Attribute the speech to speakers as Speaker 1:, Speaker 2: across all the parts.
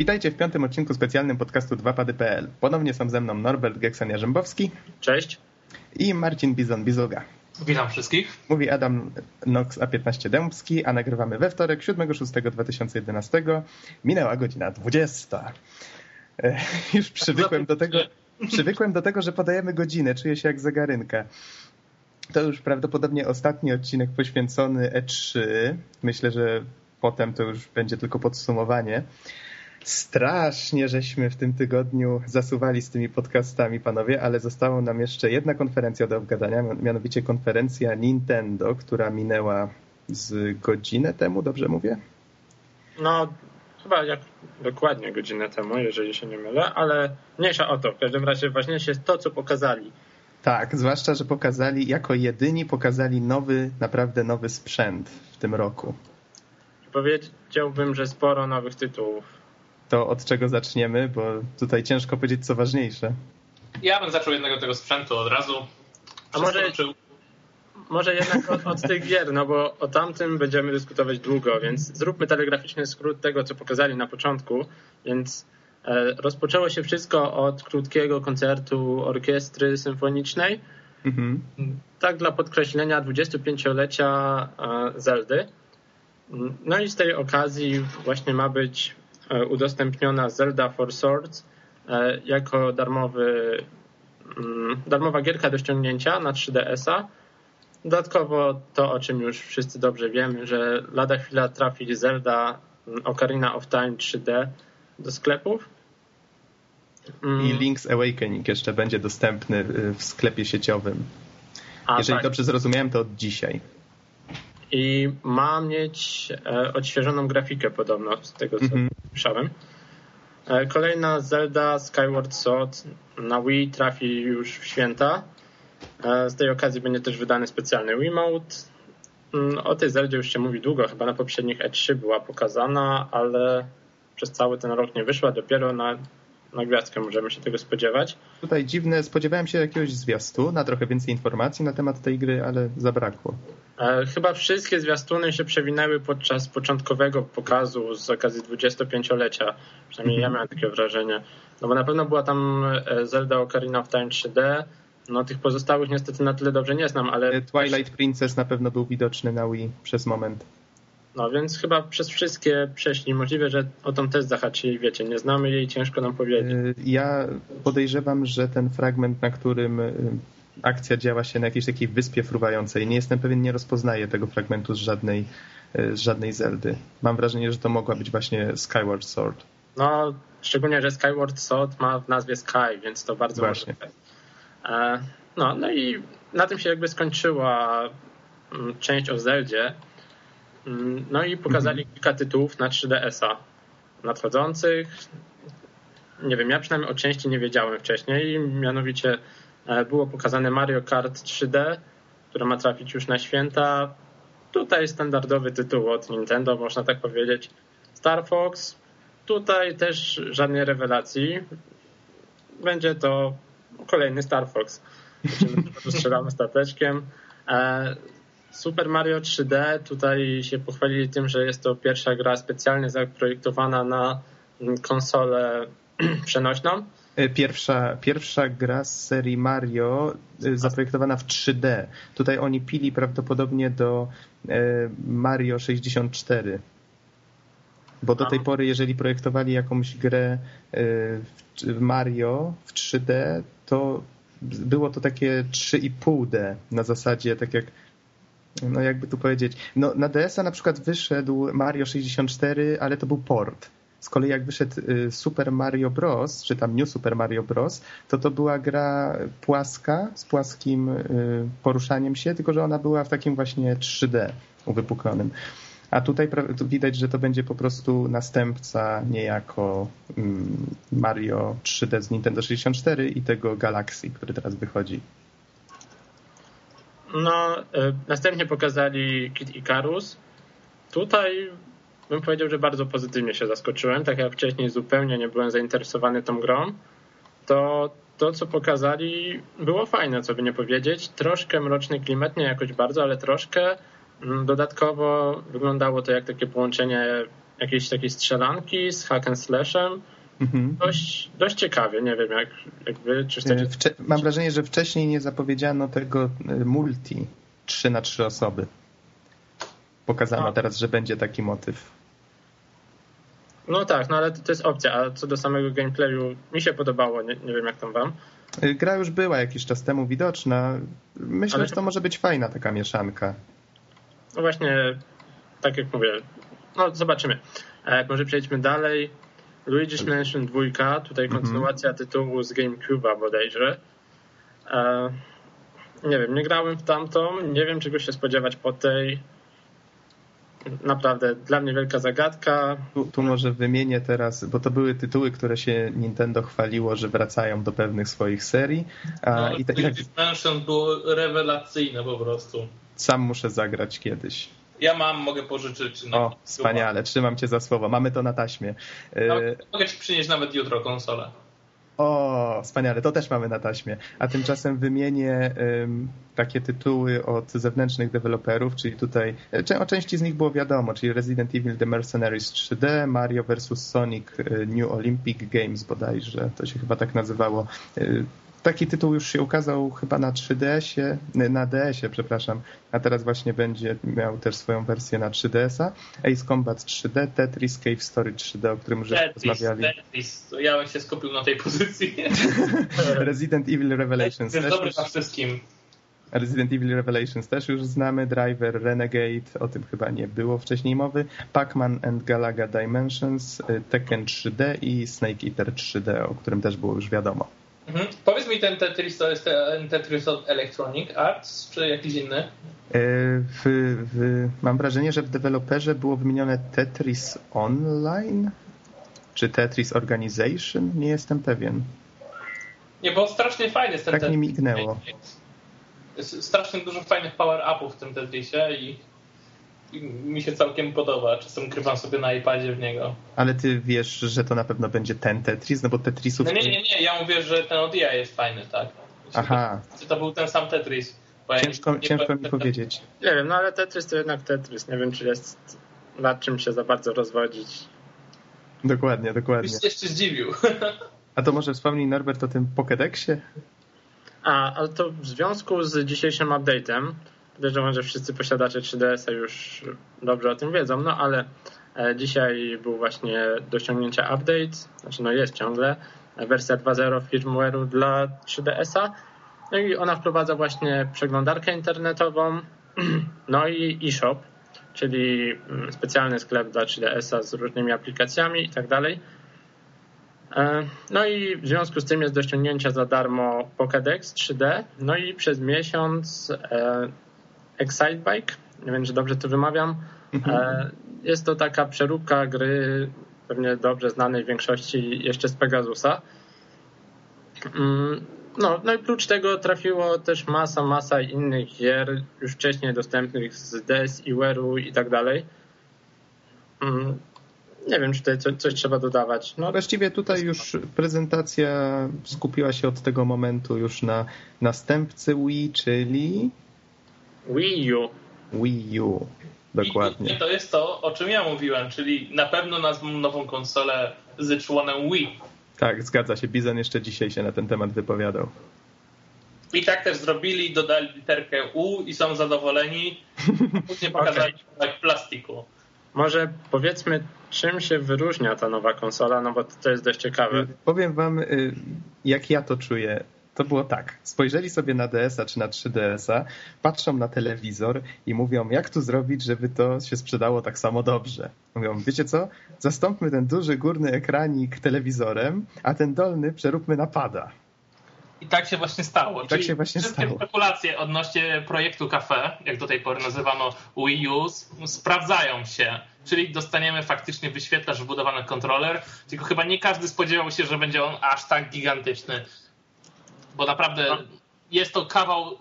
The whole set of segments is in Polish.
Speaker 1: Witajcie w piątym odcinku specjalnym podcastu 2pady.pl. Ponownie są ze mną Norbert Gekson-Jarzębowski.
Speaker 2: Cześć.
Speaker 1: I Marcin Bizon-Bizuga.
Speaker 3: Witam wszystkich.
Speaker 1: Mówi Adam Nox A15 Dębski, a nagrywamy we wtorek 7.6.2011. Minęła godzina 20. E, już przywykłem do tego, przywykłem do tego, że podajemy godzinę. Czuję się jak zegarynka. To już prawdopodobnie ostatni odcinek poświęcony E3. Myślę, że potem to już będzie tylko podsumowanie. Strasznie żeśmy w tym tygodniu zasuwali z tymi podcastami, panowie, ale została nam jeszcze jedna konferencja do obgadania, mianowicie konferencja Nintendo, która minęła z godzinę temu, dobrze mówię?
Speaker 2: No, chyba jak dokładnie godzinę temu, jeżeli się nie mylę, ale mniejsza o to. W każdym razie ważniejsze jest to, co pokazali.
Speaker 1: Tak, zwłaszcza, że pokazali, jako jedyni pokazali nowy, naprawdę nowy sprzęt w tym roku.
Speaker 2: Powiedziałbym, że sporo nowych tytułów
Speaker 1: to od czego zaczniemy, bo tutaj ciężko powiedzieć, co ważniejsze.
Speaker 3: Ja bym zaczął jednego tego sprzętu od razu.
Speaker 2: A może, może jednak od, od, tych gier, no bo o tamtym będziemy dyskutować długo, więc zróbmy telegraficzny skrót tego, co pokazali na początku. Więc e, rozpoczęło się wszystko od krótkiego koncertu orkiestry symfonicznej. Mhm. Tak dla podkreślenia 25-lecia e, Zeldy. No i z tej okazji właśnie ma być udostępniona Zelda for Swords e, jako darmowy, mm, darmowa gierka do ściągnięcia na 3DS-a. Dodatkowo to, o czym już wszyscy dobrze wiemy, że lada chwila trafi Zelda mm, Ocarina of Time 3D do sklepów.
Speaker 1: Mm. I Link's Awakening jeszcze będzie dostępny y, w sklepie sieciowym. A, Jeżeli tak. dobrze zrozumiałem, to od dzisiaj
Speaker 2: i ma mieć e, odświeżoną grafikę podobno z tego co mm -hmm. słyszałem. E, kolejna Zelda Skyward Sword na Wii trafi już w święta. E, z tej okazji będzie też wydany specjalny Wiimote. Mm, o tej Zeldzie już się mówi długo, chyba na poprzednich E3 była pokazana, ale przez cały ten rok nie wyszła. Dopiero na na gwiazdkę możemy się tego spodziewać.
Speaker 1: Tutaj dziwne, spodziewałem się jakiegoś zwiastu, na trochę więcej informacji na temat tej gry, ale zabrakło.
Speaker 2: E, chyba wszystkie zwiastuny się przewinęły podczas początkowego pokazu z okazji 25-lecia. Przynajmniej ja mhm. miałem takie wrażenie. No bo na pewno była tam e, Zelda Ocarina of Time 3D, no tych pozostałych niestety na tyle dobrze nie znam, ale...
Speaker 1: E, Twilight Princess na pewno był widoczny na Wii przez moment.
Speaker 2: No więc chyba przez wszystkie przeszli. Możliwe, że o tą też zahaczyli, wiecie, nie znamy jej, ciężko nam powiedzieć.
Speaker 1: Ja podejrzewam, że ten fragment, na którym akcja działa się na jakiejś takiej wyspie fruwającej, nie jestem pewien, nie rozpoznaję tego fragmentu z żadnej, y, z żadnej Zeldy. Mam wrażenie, że to mogła być właśnie Skyward Sword.
Speaker 2: No, szczególnie, że Skyward Sword ma w nazwie Sky, więc to bardzo
Speaker 1: Właśnie.
Speaker 2: E, no, no i na tym się jakby skończyła mm, część o Zeldzie. Mm, no i pokazali mhm. kilka tytułów na 3DS-a nadchodzących. Nie wiem, ja przynajmniej o części nie wiedziałem wcześniej. Mianowicie e, było pokazane Mario Kart 3D, które ma trafić już na święta. Tutaj standardowy tytuł od Nintendo, można tak powiedzieć. Star Fox. Tutaj też żadnej rewelacji. Będzie to kolejny Star Fox. Strzelamy stateczkiem. E, Super Mario 3D tutaj się pochwalili tym, że jest to pierwsza gra specjalnie zaprojektowana na konsolę przenośną.
Speaker 1: E, pierwsza, pierwsza gra z serii Mario e, zaprojektowana w 3D. Tutaj oni pili prawdopodobnie do e, Mario 64. Bo do tej pory, jeżeli projektowali jakąś grę w Mario w 3D, to było to takie 3,5D na zasadzie, tak jak no jakby tu powiedzieć, no na DS-a na przykład wyszedł Mario 64, ale to był port. Z kolei jak wyszedł y, Super Mario Bros., czy tam New Super Mario Bros., to to była gra płaska, z płaskim y, poruszaniem się, tylko że ona była w takim właśnie 3D uwypuklonym. A tutaj widać, że to będzie po prostu następca niejako mm, Mario 3D z Nintendo 64 i tego Galaxy, który teraz wychodzi.
Speaker 2: No, e, następnie pokazali Kid Icarus. Tutaj bym powiedział, że bardzo pozytywnie się zaskoczyłem. Tak jak wcześniej zupełnie nie byłem zainteresowany tą grą, to to, co pokazali, było fajne, co by nie powiedzieć. Troszkę mroczny klimat, nie jakoś bardzo, ale troszkę. Mm, dodatkowo wyglądało to jak takie połączenie jakiejś takiej strzelanki z hack and slashem. Mhm. Dość, dość ciekawie, nie wiem jak, jak wy, czy chcecie...
Speaker 1: Wcze mam wrażenie, że wcześniej nie zapowiedziano tego multi 3 na 3 osoby. Pokazano a. teraz, że będzie taki motyw.
Speaker 2: No tak, no ale to, jest opcja, a co do samego gameplayu mi się podobało, nie, nie wiem jak tam wam.
Speaker 1: Gra już była jakiś czas temu widoczna. Myślę, ale... że to może być fajna taka mieszanka.
Speaker 2: No właśnie, tak jak mówię, no zobaczymy. E, może przejdźmy dalej. Luigi's Mansion 2, tutaj mhm. kontynuacja tytułu z GameCube'a bodajże. E, nie wiem, nie grałem w tamtą, nie wiem czego się spodziewać po tej naprawdę dla mnie wielka zagadka.
Speaker 1: Tu, tu, może wymienię teraz, bo to były tytuły, które się Nintendo chwaliło, że wracają do pewnych swoich serii.
Speaker 3: A, no, i, ta, i tak... Mansion było rewelacyjne po prostu.
Speaker 1: Sam muszę zagrać kiedyś.
Speaker 3: Ja mam, mogę pożyczyć.
Speaker 1: o, wspaniale, trzymam cię za słowo. Mamy to na taśmie.
Speaker 3: No, mogę ci przynieść nawet jutro konsolę.
Speaker 1: O, wspaniale, to też mamy na taśmie. A tymczasem wymienię um, takie tytuły od zewnętrznych deweloperów, czyli tutaj o części z nich było wiadomo, czyli Resident Evil The Mercenaries 3D, Mario vs. Sonic y, New Olympic Games bodajże, to się chyba tak nazywało. Taki tytuł już się ukazał chyba na 3DS-ie, na DS-ie, przepraszam, a teraz właśnie będzie miał też swoją wersję na 3DS-a. Ace Combat 3D, Tetris, Cave Story 3D, o którym już rozmawiali.
Speaker 3: Tetris, ja bym się skupił na tej pozycji.
Speaker 1: Resident Evil Revelations.
Speaker 3: Jest dobry na wszystkim.
Speaker 1: Resident Evil Revelations też już znamy, Driver, Renegade, o tym chyba nie było wcześniej mowy, Pac-Man and Galaga Dimensions, y, Tekken 3D i Snake Eater 3D, o którym też było już wiadomo.
Speaker 3: Mhm. Powiedz mi, ten Tetris to jest ten Tetris od Electronic Arts, czy jakiś inny? E,
Speaker 1: w, w, mam wrażenie, że w deweloperze było wymienione Tetris Online, czy Tetris Organization, nie jestem pewien.
Speaker 3: Nie, bo strasznie fajny jest ten
Speaker 1: Tak Tetris. mi mignęło.
Speaker 3: Jest strasznie dużo fajnych power-upów w tym Tetrisie i mi się całkiem podoba. Czasem grywam sobie na iPadzie w niego.
Speaker 1: Ale ty wiesz, że to na pewno będzie ten Tetris? No bo Tetrisów...
Speaker 3: No nie, nie, nie. Ja mówię, że ten od EA jest fajny, tak.
Speaker 1: Aha.
Speaker 3: Czy to był ten sam Tetris?
Speaker 1: Ciężko, nie, ciężko mi powiedzieć.
Speaker 2: Nie wiem, no ale Tetris to jednak Tetris. Nie wiem, czy jest nad czym się za bardzo rozwodzić.
Speaker 1: Dokładnie, dokładnie.
Speaker 3: Byś jeszcze zdziwił.
Speaker 1: A to może wspomnij Norbert o tym Pokédexie?
Speaker 2: A, ale to w związku z dzisiejszym update'em Podejrzewam, że wszyscy posiadacze 3DS-a już dobrze o tym wiedzą, no ale e, dzisiaj był właśnie do ściągnięcia update, znaczy no jest ciągle, wersja 2.0 firmware'u dla 3DS-a. No i ona wprowadza właśnie przeglądarkę internetową, no i eShop, czyli mm, specjalny sklep dla 3DS-a z różnymi aplikacjami i tak dalej. E, no i w związku z tym jest do ściągnięcia za darmo Pokédex 3D. No i przez miesiąc e, Excitebike, nie wiem, czy dobrze to wymawiam. Mhm. E, jest to taka przeróbka gry, pewnie dobrze znanej większości jeszcze z Pegasusa. Mm, no, no i oprócz tego trafiło też masa, masa innych gier, już wcześniej dostępnych z DS, Iweru i tak dalej. Mm, nie wiem, czy tutaj coś, coś trzeba dodawać.
Speaker 1: No, Właściwie tutaj już prezentacja skupiła się od tego momentu już na następcy Wii, czyli
Speaker 2: Wii U.
Speaker 1: Wii U, dokładnie.
Speaker 3: I, to jest to, o czym ja mówiłem, czyli na pewno nazwą nową konsolę z członem Wii.
Speaker 1: Tak, zgadza się. Bizon jeszcze dzisiaj się na ten temat wypowiadał.
Speaker 3: I tak też zrobili, dodali literkę U i są zadowoleni. Później pokazali okay. w plastiku.
Speaker 2: Może powiedzmy, czym się wyróżnia ta nowa konsola, no bo to jest dość ciekawe.
Speaker 1: Powiem wam, y, jak ja to czuję to było tak. Spojrzeli sobie na DS-a czy na 3DS-a, patrzą na telewizor i mówią, jak tu zrobić, żeby to się sprzedało tak samo dobrze. Mówią, wiecie co? Zastąpmy ten duży górny ekranik telewizorem, a ten dolny przeróbmy na pada.
Speaker 3: I tak się właśnie stało.
Speaker 1: I tak się właśnie
Speaker 3: wszystkie
Speaker 1: stało.
Speaker 3: spekulacje odnośnie projektu Cafe, jak do tej pory nazywano Wii U, sprawdzają się. Czyli dostaniemy faktycznie wyświetlacz wbudowany kontroler, tylko chyba nie każdy spodziewał się, że będzie on aż tak gigantyczny bo naprawdę jest to kawał,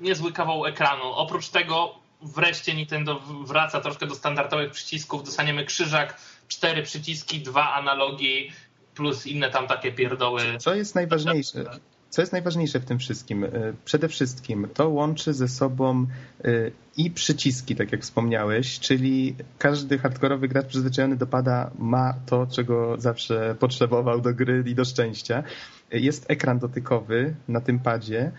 Speaker 3: niezły kawał ekranu. Oprócz tego wreszcie Nintendo wraca troszkę do standardowych przycisków. Dostaniemy krzyżak, cztery przyciski, dwa analogi, plus inne tam takie pierdoły.
Speaker 1: Co jest najważniejsze? co jest najważniejsze w tym wszystkim? E, przede wszystkim to łączy ze sobą e, i przyciski, tak jak wspomniałeś, czyli każdy hardkorowy gracz przyzwyczajony do pada ma to, czego zawsze potrzebował do gry i do szczęścia. Jest ekran dotykowy na tym padzie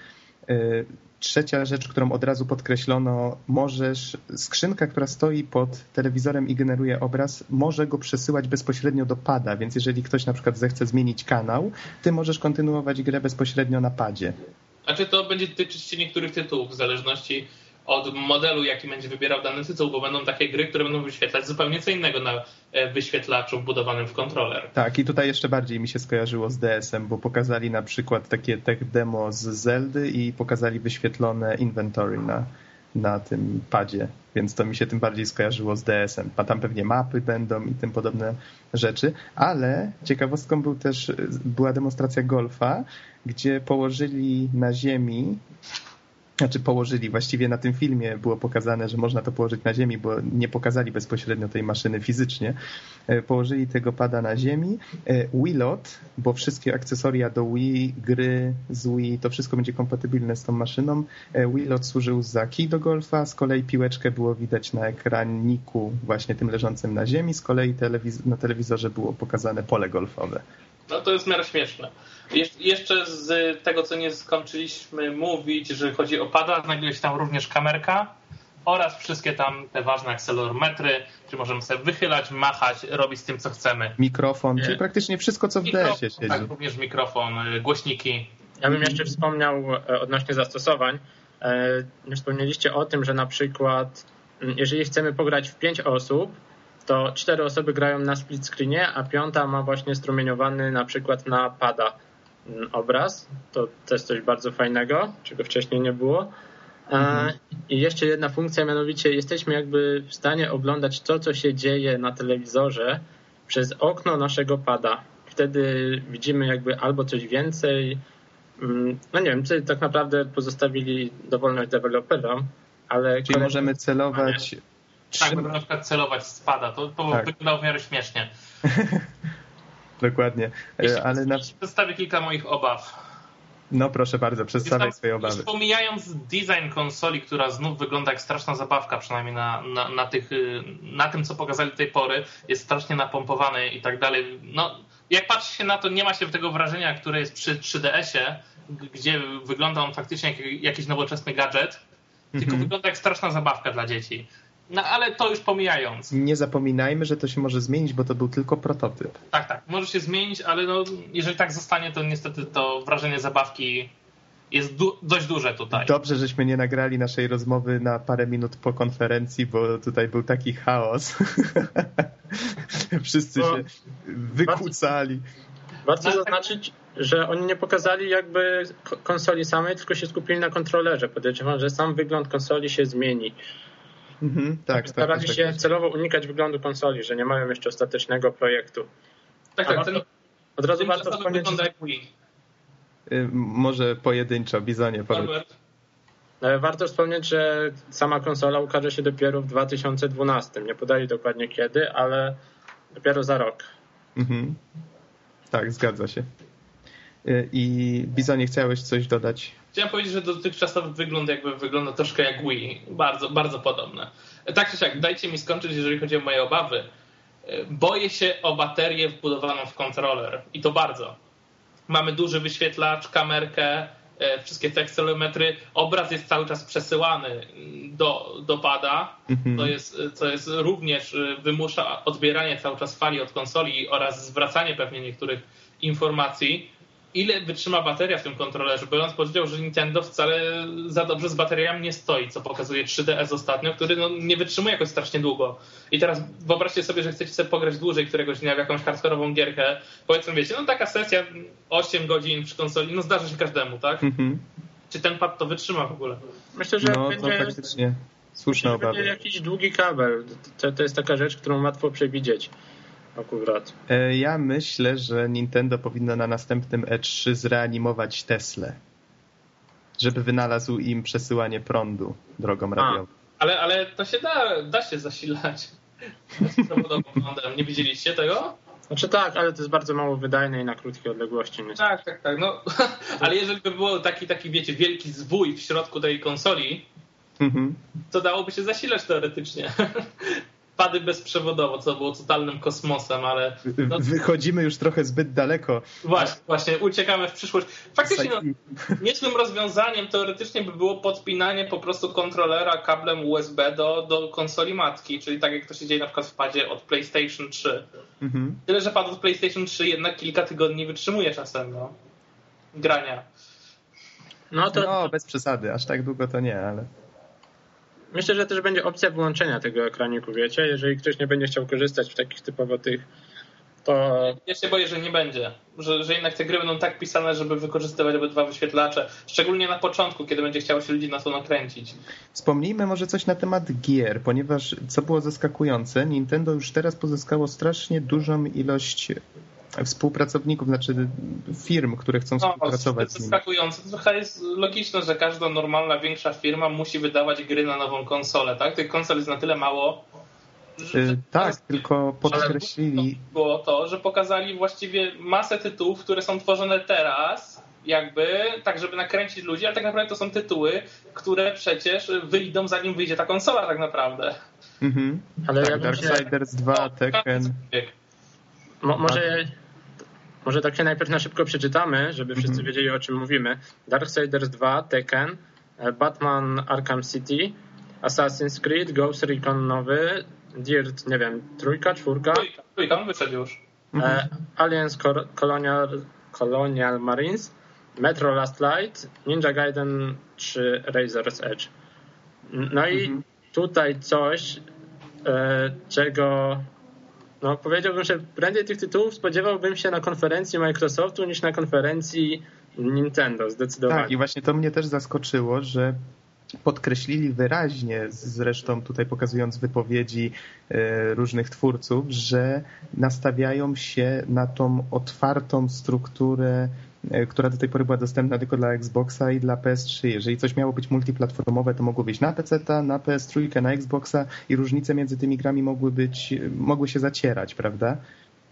Speaker 1: trzecia rzecz, którą od razu podkreślono, możesz, skrzynka, która stoi pod telewizorem i generuje obraz, może go przesyłać bezpośrednio do pada, więc jeżeli ktoś na przykład zechce zmienić kanał, ty możesz kontynuować grę bezpośrednio na padzie.
Speaker 3: A czy to będzie dotyczyć się niektórych tytułów w zależności od modelu, jaki będzie wybierał dany tytuł, bo będą takie gry, które będą wyświetlać zupełnie co innego na e, wyświetlaczu wbudowanym w kontroler.
Speaker 1: Tak, i tutaj jeszcze bardziej mi się skojarzyło z DS-em, bo pokazali na przykład takie tech demo z Zeldy i pokazali wyświetlone inventory na, na tym padzie, więc to mi się tym bardziej skojarzyło z DS-em. Tam pewnie mapy będą i tym podobne rzeczy, ale ciekawostką był też, była demonstracja golfa, gdzie położyli na ziemi znaczy położyli, właściwie na tym filmie było pokazane, że można to położyć na ziemi, bo nie pokazali bezpośrednio tej maszyny fizycznie. E, położyli tego pada na ziemi. E, Wiilot, bo wszystkie akcesoria do Wii, gry z Wii, to wszystko będzie kompatybilne z tą maszyną. E, Wiilot służył za kij do golfa, z kolei piłeczkę było widać na ekraniku właśnie tym leżącym na ziemi, z kolei telewiz na telewizorze było pokazane pole golfowe.
Speaker 3: No to jest miarę śmieszne. jeszcze z tego, co nie skończyliśmy mówić, że chodzi o pada, znajduje się tam również kamerka oraz wszystkie tam te ważne akcelerometry, czy możemy sobie wychylać, machać, robić z tym, co chcemy.
Speaker 1: Mikrofon, czyli praktycznie wszystko, co w DS-ie siedzi.
Speaker 3: Tak, również mikrofon, y, głośniki.
Speaker 2: Ja bym jeszcze wspomniał e, odnośnie zastosowań. E, wspomnieliście o tym, że na przykład mm, jeżeli chcemy pograć w pięć osób, to cztery osoby grają na split screenie, a piąta ma właśnie strumieniowany na przykład na pada mm, obraz. To też coś bardzo fajnego, czego wcześniej nie było. Mhm. I jeszcze jedna funkcja, mianowicie jesteśmy jakby w stanie oglądać to, co się dzieje na telewizorze przez okno naszego pada. Wtedy widzimy jakby albo coś więcej. Mm, no nie wiem, czy tak naprawdę pozostawili dowolność deweloperom, ale.
Speaker 1: Czyli możemy celować
Speaker 3: tak, będę na przykład celować spada. To, to tak. wyglądało w miarę śmiesznie.
Speaker 1: Dokładnie.
Speaker 3: Jeśli Ale na... Przedstawię kilka moich obaw.
Speaker 1: No proszę bardzo, przedstawiaj swoje obawy.
Speaker 3: Pomijając design konsoli, która znów wygląda jak straszna zabawka, przynajmniej na, na, na, tych, na tym, co pokazali do tej pory, jest strasznie napompowany i tak dalej. No, jak patrzy się na to, nie ma się tego wrażenia, które jest przy 3DS-ie, gdzie wygląda on faktycznie jak jakiś nowoczesny gadżet, tylko mm -hmm. wygląda jak straszna zabawka dla dzieci. No ale to już pomijając.
Speaker 1: Nie zapominajmy, że to się może zmienić, bo to był tylko prototyp.
Speaker 3: Tak, tak, może się zmienić, ale no, jeżeli tak zostanie, to niestety to wrażenie zabawki jest du dość duże tutaj.
Speaker 1: Dobrze, żeśmy nie nagrali naszej rozmowy na parę minut po konferencji, bo tutaj był taki chaos. Wszyscy no, się wykłócali.
Speaker 2: Warto zaznaczyć, że oni nie pokazali jakby konsoli samej, tylko się skupili na kontrolerze. Podejrzewam, że sam wygląd konsoli się zmieni. Mhm, tak, tak, Starali tak, się tak. celowo unikać wyglądu konsoli, że nie mają jeszcze ostatecznego projektu.
Speaker 3: Tak, tak. Ten,
Speaker 2: od razu warto wspomnieć...
Speaker 1: Y, może pojedynczo, Bizonie powiedz.
Speaker 2: Warto wspomnieć, że sama konsola ukaże się dopiero w 2012. Nie podali dokładnie kiedy, ale dopiero za rok. Mhm.
Speaker 1: Tak, zgadza się. Y, I Bizonie, chciałeś coś dodać?
Speaker 3: Chciałem powiedzieć, że dotychczasowy wygląd jakby wygląda troszkę jak Wii. Bardzo, bardzo podobne. Tak czy siak, dajcie mi skończyć, jeżeli chodzi o moje obawy. Boję się o baterię wbudowaną w kontroler. I to bardzo. Mamy duży wyświetlacz, kamerkę, e, wszystkie te akcelerometry. Obraz jest cały czas przesyłany do, do pada, mhm. to, jest, co jest również e, wymusza odbieranie cały czas fali od konsoli oraz zwracanie pewnie niektórych informacji ile wytrzyma bateria w tym kontrolerze, biorąc pod uwagę, że Nintendo wcale za dobrze z bateriami nie stoi, co pokazuje 3DS ostatnio, który no, nie wytrzymuje jakoś strasznie długo. I teraz wyobraźcie sobie, że chcecie sobie pograć dłużej któregoś dnia w jakąś hardkorową gierkę. Powiedzmy, wiecie, no taka sesja 8 godzin przy konsoli, no zdarzy się każdemu, tak? Mhm. Czy ten pad to wytrzyma w ogóle?
Speaker 1: Myślę, że no, będzie... to faktycznie słuszna obawa.
Speaker 2: Będzie jakiś długi kabel. To, to jest taka rzecz, którą łatwo przewidzieć akurat.
Speaker 1: E, ja myślę, że Nintendo powinno na następnym E3 zreanimować Tesla, żeby wynalazł im przesyłanie prądu drogą radiową.
Speaker 3: Ale, ale to się da, da się zasilać prądem. Nie widzieliście tego?
Speaker 2: Znaczy tak, ale to jest bardzo mało wydajne i na krótkie odległości. Niestety.
Speaker 3: Tak, tak, tak. No, ale jeżeli by było taki, taki, wiecie, wielki zwój w środku tej konsoli,
Speaker 1: Mhm.
Speaker 3: to dałoby się zasilać teoretycznie. Pady bezprzewodowo, co było totalnym kosmosem, ale no,
Speaker 1: Wychodzimy już trochę zbyt daleko.
Speaker 3: właśnie, właśnie, uciekamy w przyszłość. Faktycznie no, niezłym rozwiązaniem teoretycznie by było podpinanie po prostu kontrolera kablem USB do, do konsoli matki, czyli tak jak to się dzieje na przykład w padzie od PlayStation 3.
Speaker 1: Mhm.
Speaker 3: Tyle, że pad od PlayStation 3 jednak kilka tygodni wytrzymuje czasem, no. Grania.
Speaker 2: No to
Speaker 1: No, bez przesady, aż tak długo to nie, ale...
Speaker 2: myślę, że też będzie opcja wyłączenia tego ekraniku, wiecie? Jeżeli ktoś nie będzie chciał korzystać w takich typowo tych, to
Speaker 3: Ja się boję, że nie będzie. Że, że jednak te gry będą tak pisane, żeby wykorzystywać obydwa wyświetlacze. Szczególnie na początku, kiedy będzie chciało się ludzi na to nakręcić.
Speaker 1: Wspomnijmy może coś na temat gier, ponieważ co było zaskakujące, Nintendo już teraz pozyskało strasznie dużą ilość współpracowników, znaczy firm, które chcą
Speaker 3: No,
Speaker 1: współpracować z nimi.
Speaker 3: zaskakujące. To trochę jest logiczne, że każda normalna, większa firma musi wydawać gry na nową konsolę, tak? Tych konsol jest na tyle mało, że...
Speaker 1: Y, Tak, tylko podkreślili,
Speaker 3: było to, że pokazali właściwie masę tytułów, które są tworzone teraz, jakby, tak żeby nakręcić ludzi, ale tak naprawdę to są tytuły, które przecież wyjdą zanim wyjdzie ta konsola tak naprawdę.
Speaker 1: mhm.
Speaker 2: ale ja
Speaker 1: tak, Darksiders 2, Tekken,
Speaker 2: mo, może, może tak się najpierw na szybko przeczytamy, żeby wszyscy
Speaker 1: Mhm.
Speaker 2: wiedzieli o czym mówimy. Darksiders 2, Tekken, e, Batman Arkham City, Assassin's Creed, Ghost Recon nowy, Dirt, nie wiem, trójka, czwórka,
Speaker 3: Trójka, trójka, on wyszedł już.
Speaker 2: e, Aliens Cor- Colonial, Colonial Marines, Metro Last Light, Ninja Gaiden 3 Razor's Edge. No i
Speaker 1: Mhm.
Speaker 2: tutaj coś, e, czego no powiedziałbym, że prędzej tych tytułów spodziewałbym się na konferencji Microsoftu niż na konferencji Nintendo, zdecydowanie.
Speaker 1: Tak, i właśnie to mnie też zaskoczyło, że podkreślili wyraźnie, zresztą tutaj pokazując wypowiedzi e, różnych twórców, że nastawiają się na tą otwartą strukturę, która do tej pory była dostępna tylko dla Xboxa i dla PS3. Jeżeli coś miało być multiplatformowe, to mogło być na PC, na PS3, na Xboxa i różnice między tymi grami mogły być, mogły się zacierać, prawda?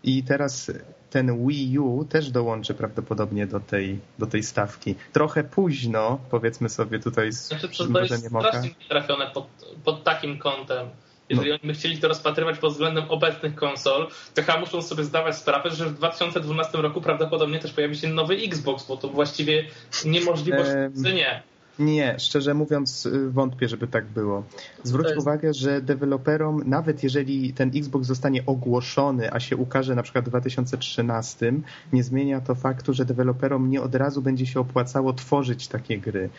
Speaker 1: I teraz ten Wii U też dołączy prawdopodobnie do tej, do tej stawki. Trochę późno, powiedzmy sobie tutaj z
Speaker 3: Znaczy, to jest strasznie trafione pod, pod takim kątem. Jeżeli oni by chcieli to rozpatrywać pod względem obecnych konsol, to chyba muszą sobie zdawać sprawę, że w 2012 roku prawdopodobnie też pojawi się nowy Xbox, bo to właściwie niemożliwość,
Speaker 1: Em,
Speaker 3: że nie.
Speaker 1: Nie, szczerze mówiąc y, wątpię, żeby tak było. Zwróć
Speaker 2: jest-
Speaker 1: uwagę, że deweloperom, nawet jeżeli ten Xbox zostanie ogłoszony, a się ukaże na przykład w 2013, nie zmienia to faktu, że deweloperom nie od razu będzie się opłacało tworzyć takie gry.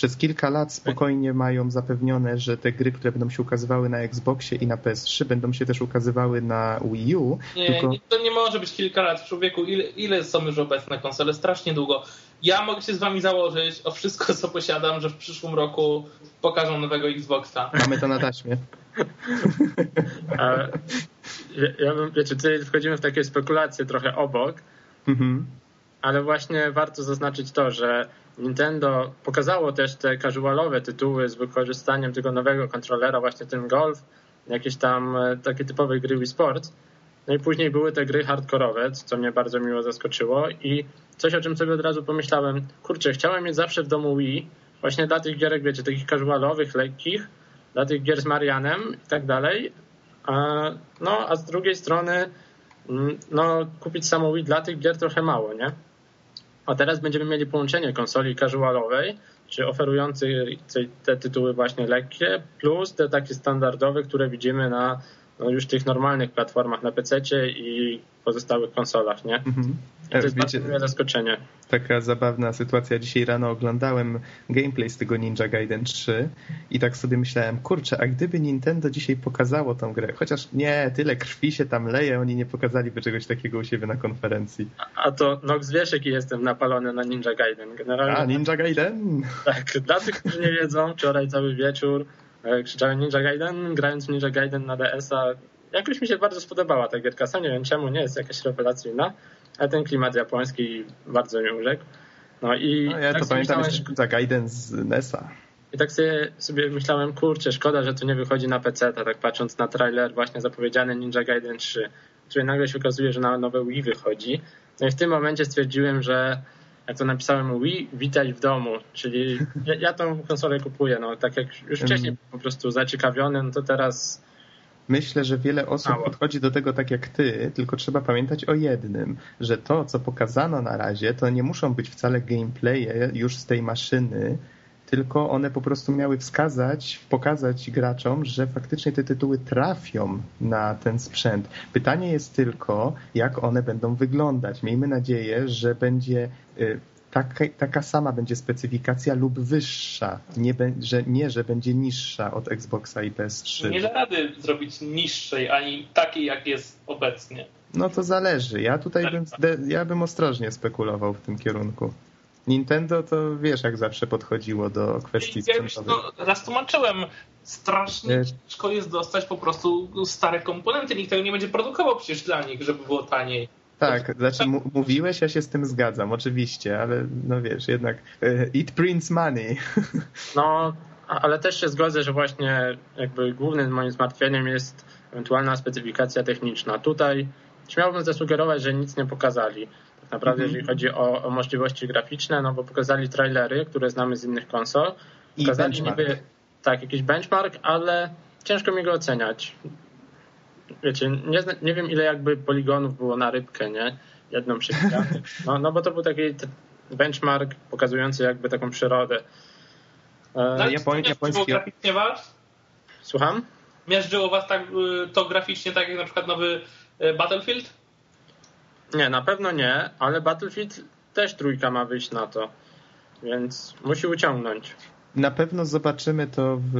Speaker 1: Przez kilka lat spokojnie mają zapewnione, że te gry, które będą się ukazywały na Xboxie i na PS3, będą się też ukazywały na Wii U.
Speaker 3: Nie,
Speaker 1: tylko...
Speaker 3: nie, to nie może być kilka lat. Człowieku, ile, ile są już obecne konsole? Strasznie długo. Ja mogę się z wami założyć o wszystko, co posiadam, że w przyszłym roku pokażą nowego Xboxa.
Speaker 1: Mamy to na taśmie.
Speaker 2: A, ja- ja bym, wiecie, tutaj wchodzimy w takie spekulacje trochę obok,
Speaker 1: Mhm.
Speaker 2: Ale właśnie warto zaznaczyć to, że Nintendo pokazało też te casualowe tytuły z wykorzystaniem tego nowego kontrolera, właśnie ten Golf, jakieś tam e, takie typowe gry Wii Sports. No i później były te gry hardkorowe, co mnie bardzo miło zaskoczyło i coś, o czym sobie od razu pomyślałem, kurczę, chciałem mieć zawsze w domu Wii, właśnie dla tych gierek, wiecie, takich casualowych, lekkich, dla tych gier z Marianem i tak dalej. No, a z drugiej strony, mm, no, kupić samą Wii dla tych gier trochę mało, nie? A teraz będziemy mieli połączenie konsoli casualowej, czy oferującej te tytuły właśnie lekkie, plus te takie standardowe, które widzimy na no, już tych normalnych platformach na PC i pozostałych konsolach, nie?
Speaker 1: Mhm.
Speaker 2: To jest
Speaker 1: Wiecie,
Speaker 2: bardzo zaskoczenie.
Speaker 1: taka zabawna sytuacja. Dzisiaj rano oglądałem gameplay z tego Ninja Gaiden 3 i tak sobie myślałem, kurczę, a gdyby Nintendo dzisiaj pokazało tą grę, chociaż nie, tyle krwi się tam leje, oni nie pokazaliby czegoś takiego u siebie na konferencji.
Speaker 2: A to Nox wiesz, jaki jestem napalony na Ninja Gaiden. Generalnie
Speaker 1: A, Ninja Gaiden?
Speaker 2: tak, dla tych, którzy nie wiedzą, wczoraj cały wieczór e, krzyczałem Ninja Gaiden, grając w Ninja Gaiden na DS-a. Jakoś mi się bardzo spodobała ta gierka. Sam nie wiem czemu, nie jest jakaś rewelacyjna, ale ten klimat japoński bardzo mi urzekł. No i
Speaker 1: No, ja
Speaker 2: tak
Speaker 1: to pamiętam
Speaker 2: myślałem,
Speaker 1: jeszcze Ninja Gaiden z NES-a.
Speaker 2: I tak sobie, sobie myślałem, kurczę, szkoda, że to nie wychodzi na PC, tak patrząc na trailer właśnie zapowiedziany Ninja Gaiden 3. której nagle się okazuje, że na nowe Wii wychodzi. No i w tym momencie stwierdziłem, że jak to napisałem Wii, witaj w domu, czyli ja, ja tą konsolę kupuję, no tak jak już wcześniej po prostu zaciekawiony, no to teraz
Speaker 1: Myślę, że wiele osób podchodzi do tego tak jak ty, tylko trzeba pamiętać o jednym, że to, co pokazano na razie, to nie muszą być wcale gameplaye już z tej maszyny, tylko one po prostu miały wskazać, pokazać graczom, że faktycznie te tytuły trafią na ten sprzęt. Pytanie jest tylko, jak one będą wyglądać. Miejmy nadzieję, że będzie y, taka, taka sama będzie specyfikacja lub wyższa, nie, be- że, nie, że będzie niższa od Xboxa i PS3.
Speaker 3: Nie da rady zrobić niższej, ani takiej, jak jest obecnie.
Speaker 1: No to zależy. Ja tutaj bym, zde- ja bym ostrożnie spekulował w tym kierunku. Nintendo to wiesz, jak zawsze podchodziło do kwestii
Speaker 3: Ja już
Speaker 1: sprzętowych.
Speaker 3: to raz tłumaczyłem. Strasznie
Speaker 1: Nie.
Speaker 3: ciężko jest dostać po prostu stare komponenty. Nikt tego nie będzie produkował przecież dla nich, żeby było taniej.
Speaker 1: Tak, znaczy mówiłeś, ja się z tym zgadzam, oczywiście, ale no wiesz, jednak e, it prints money.
Speaker 2: No, ale też się zgodzę, że właśnie jakby głównym moim zmartwieniem jest ewentualna specyfikacja techniczna. Tutaj śmiałbym zasugerować, że nic nie pokazali. Tak naprawdę,
Speaker 1: Mhm.
Speaker 2: jeżeli chodzi o, o możliwości graficzne, no bo pokazali trailery, które znamy z innych konsol.
Speaker 1: I
Speaker 2: Pokazali
Speaker 1: benchmark.
Speaker 2: niby tak, jakiś benchmark, ale ciężko mi go oceniać. Wiecie, nie, nie wiem ile jakby poligonów było na rybkę, nie? Jedną przewijamy. No, no bo to był taki benchmark pokazujący jakby taką przyrodę. E,
Speaker 3: No, ale
Speaker 1: Japoń- japoński-
Speaker 3: graficznie was?
Speaker 2: Słucham?
Speaker 3: Miażdżyło was tak, y, to graficznie tak jak na przykład nowy y, Battlefield?
Speaker 2: Nie, na pewno nie, ale Battlefield też trójka ma wyjść na to, więc musi uciągnąć.
Speaker 1: Na pewno zobaczymy to w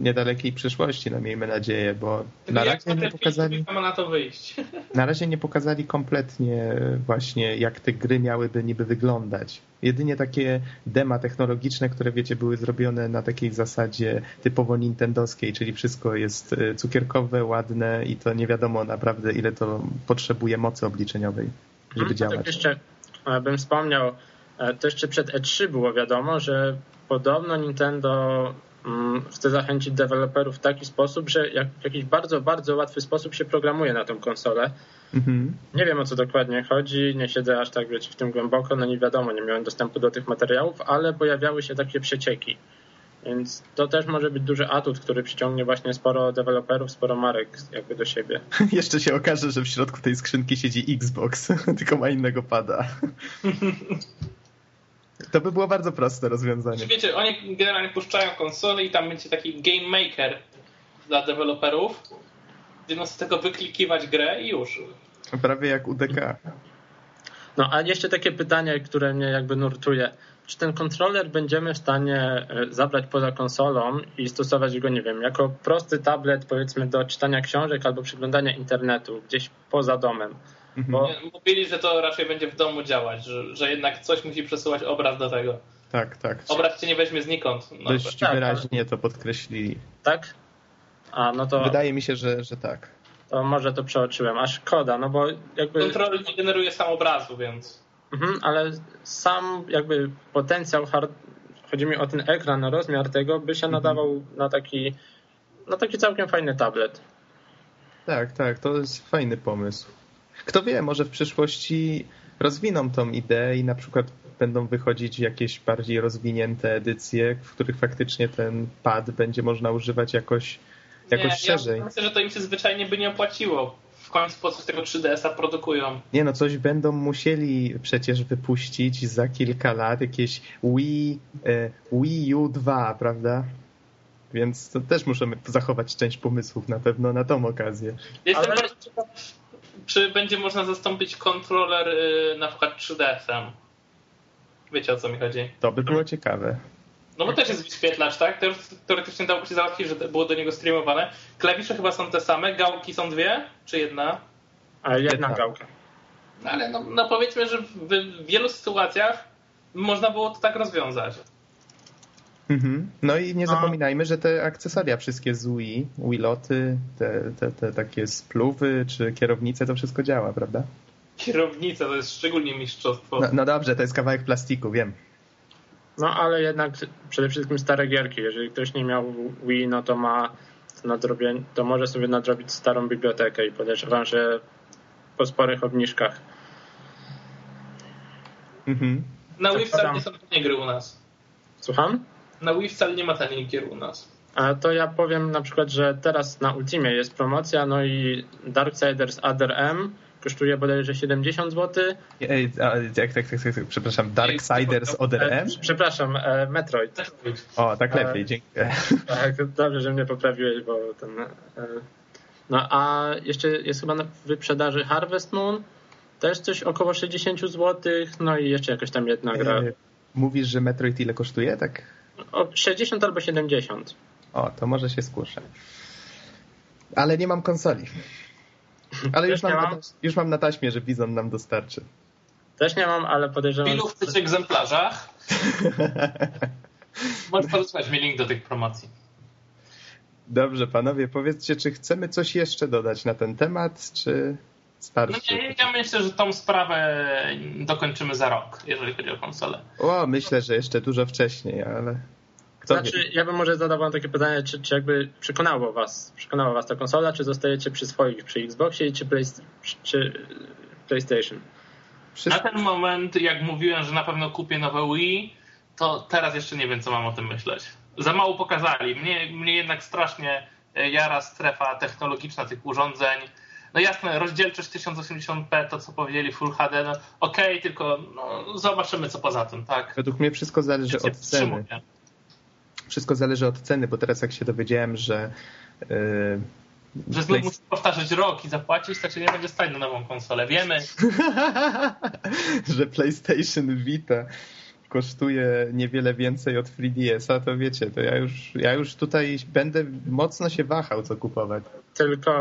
Speaker 1: niedalekiej przyszłości, no miejmy nadzieję, bo
Speaker 3: Tylko
Speaker 1: na
Speaker 3: jak
Speaker 1: razie nie pokazali,
Speaker 3: na to wyjść?
Speaker 1: na razie nie pokazali kompletnie właśnie, jak te gry miałyby niby wyglądać. Jedynie takie dema technologiczne, które wiecie, były zrobione na takiej zasadzie typowo nintendowskiej, czyli wszystko jest e, cukierkowe, ładne i to nie wiadomo naprawdę, ile to potrzebuje mocy obliczeniowej, żeby
Speaker 2: Mhm,
Speaker 1: działać.
Speaker 2: Tak jeszcze e, bym wspomniał, e, to jeszcze przed E3 było wiadomo, że podobno Nintendo mm, chce zachęcić deweloperów w taki sposób, że jak w jakiś bardzo, bardzo łatwy sposób się programuje na tą konsolę.
Speaker 1: Mhm.
Speaker 2: Nie wiem o co dokładnie chodzi, nie siedzę aż tak wiecie, w tym głęboko, no nie wiadomo, nie miałem dostępu do tych materiałów, ale pojawiały się takie przecieki. Więc to też może być duży atut, który przyciągnie właśnie sporo deweloperów, sporo marek jakby do siebie.
Speaker 1: Jeszcze się okaże, że w środku tej skrzynki siedzi Xbox, tylko ma innego pada. To by było bardzo proste rozwiązanie.
Speaker 3: Czy wiecie, oni generalnie puszczają konsolę i tam będzie taki game maker dla deweloperów, gdzie no z tego wyklikiwać grę i już.
Speaker 1: Prawie jak UDK.
Speaker 2: No a jeszcze takie pytanie, które mnie jakby nurtuje. Czy ten kontroler będziemy w stanie e, zabrać poza konsolą i stosować go, nie wiem, jako prosty tablet powiedzmy do czytania książek albo przeglądania internetu gdzieś poza domem? Bo
Speaker 3: Mówili, że to raczej będzie w domu działać, że, że jednak coś musi przesyłać obraz do tego.
Speaker 1: Tak, tak.
Speaker 3: Obraz cię nie weźmie znikąd. No,
Speaker 1: Dość
Speaker 2: tak,
Speaker 1: wyraźnie to podkreślili.
Speaker 2: tak? A no to,
Speaker 1: Wydaje mi się, że, że tak.
Speaker 2: to może to przeoczyłem. A szkoda, no bo jakby.
Speaker 3: Kontroler nie generuje sam obrazu, więc.
Speaker 2: Mhm, ale sam jakby potencjał hard... chodzi mi o ten ekran, rozmiar tego by się nadawał na taki na taki całkiem fajny tablet.
Speaker 1: Tak, tak, to jest fajny pomysł. Kto wie, może w przyszłości rozwiną tą ideę i na przykład będą wychodzić jakieś bardziej rozwinięte edycje, w których faktycznie ten pad będzie można używać jakoś, jakoś
Speaker 3: nie,
Speaker 1: szerzej.
Speaker 3: Ja myślę, że to im się zwyczajnie by nie opłaciło. W końcu po co z tego 3DS-a produkują?
Speaker 1: Nie no, coś będą musieli przecież wypuścić za kilka lat, jakieś Wii, e, Wii U 2, prawda? Więc to też musimy zachować część pomysłów na pewno na tą okazję.
Speaker 3: Jestem
Speaker 2: Ale-
Speaker 3: bardzo ciekaw, czy będzie można zastąpić kontroler y, na przykład 3DS-em. Wiecie o co mi chodzi?
Speaker 1: To by było ciekawe.
Speaker 3: No bo też jest wyświetlacz, tak? Teoretycznie- Teoretycznie dałoby się załatwić, że było do niego streamowane. Klawisze chyba są te same, gałki są dwie, czy jedna?
Speaker 2: A jedna gałka.
Speaker 3: No ale no, no powiedzmy, że w wielu sytuacjach można było to tak rozwiązać.
Speaker 1: Mhm. No i nie zapominajmy, że te akcesoria wszystkie z Wii, Wiloty, te, te, te takie spluwy czy kierownice, to wszystko działa, prawda?
Speaker 3: Kierownica to jest szczególnie mistrzostwo.
Speaker 1: No, no dobrze, to jest kawałek plastiku, wiem.
Speaker 2: No ale jednak przede wszystkim stare gierki. Jeżeli ktoś nie miał Wii, no to ma to nadrobienie, to może sobie nadrobić starą bibliotekę i podejrzewam, że po sporych obniżkach.
Speaker 3: Mhm. Na Wii wcale nie są tanie gry u nas.
Speaker 2: Słucham?
Speaker 3: Na Wii wcale nie ma taniej gier u nas.
Speaker 2: A to ja powiem na przykład, że teraz na Ultimie jest promocja, no i Darksiders Other M kosztuje bodajże 70 zł.
Speaker 1: Ej, tak, tak, tak, tak, przepraszam, Darksiders Other M?
Speaker 2: Przepraszam, e, Metroid.
Speaker 1: O, tak lepiej, dziękuję.
Speaker 2: Tak, dobrze, że mnie poprawiłeś, bo ten... E, no a jeszcze jest chyba na wyprzedaży Harvest Moon, też coś około 60 zł, no i jeszcze jakaś tam jedna gra.
Speaker 1: Mówisz, że Metroid ile kosztuje, tak?
Speaker 2: O 60 albo 70.
Speaker 1: O, to może się skuszę. Ale nie mam konsoli. Ale już mam, mam. Na, już mam na taśmie, że Bizon nam dostarczy.
Speaker 2: Też nie mam, ale podejrzewam...
Speaker 3: W ilu w tych egzemplarzach? Możesz podesłać mi link do tych promocji.
Speaker 1: Dobrze, panowie, powiedzcie, czy chcemy coś jeszcze dodać na ten temat, czy starczy?
Speaker 3: No nie, ja myślę, że tą sprawę dokończymy za rok, jeżeli chodzi o konsolę.
Speaker 1: O, myślę, że jeszcze dużo wcześniej, ale...
Speaker 2: Kto znaczy, wie? ja bym może zadał wam takie pytanie, czy, czy jakby przekonało was, przekonała was ta konsola, czy zostajecie przy swoich, przy Xboxie czy, play, czy PlayStation?
Speaker 3: Na ten moment, jak mówiłem, że na pewno kupię nowe Wii, to teraz jeszcze nie wiem, co mam o tym myśleć. Za mało pokazali. Mnie, mnie jednak strasznie e, jara strefa technologiczna tych urządzeń. No jasne, rozdzielczość 1080p, to co powiedzieli Full HD, no okej, okay, tylko no, zobaczymy co poza tym, tak?
Speaker 1: Według mnie wszystko zależy od ceny wszystko zależy od ceny, bo teraz jak się dowiedziałem, że
Speaker 3: yy, że znów Play... musisz powtarzać rok i zapłacić, to cię nie będzie stać na nową konsolę. Wiemy.
Speaker 1: że PlayStation Vita kosztuje niewiele więcej od 3DS-a, to wiecie, to ja już, ja już tutaj będę mocno się wahał, co kupować.
Speaker 2: Tylko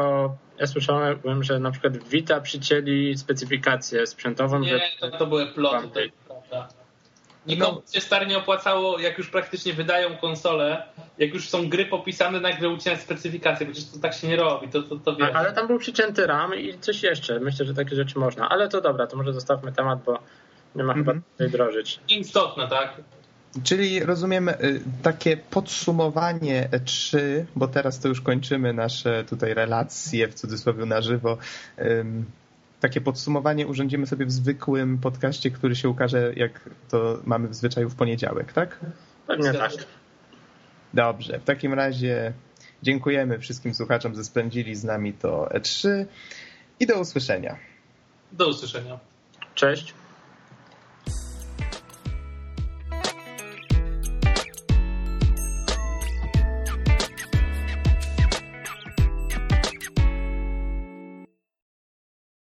Speaker 2: ja słyszałem, że na przykład Vita przycięli specyfikację sprzętową.
Speaker 3: Nie,
Speaker 2: że...
Speaker 3: to, to były ploty. Prawda? Nikomu no. się stary nie opłacało, jak już praktycznie wydają konsole, jak już są gry popisane, nagle ucinać specyfikacje, przecież to tak się nie robi, to, to, to wiesz.
Speaker 2: Ale tam był przycięty RAM i coś jeszcze. Myślę, że takie rzeczy można. Ale to dobra, to może zostawmy temat, bo nie ma chyba mhm. tutaj drożyć.
Speaker 3: Istotne, tak?
Speaker 1: Czyli rozumiem y, takie podsumowanie E3, bo teraz to już kończymy nasze tutaj relacje w cudzysłowie na żywo takie podsumowanie urządzimy sobie w zwykłym podcaście, który się ukaże, jak to mamy w zwyczaju w poniedziałek, tak?
Speaker 2: Pewnie tak.
Speaker 1: Dobrze, w takim razie dziękujemy wszystkim słuchaczom, że spędzili z nami to E3 i do usłyszenia.
Speaker 3: Do usłyszenia.
Speaker 2: Cześć.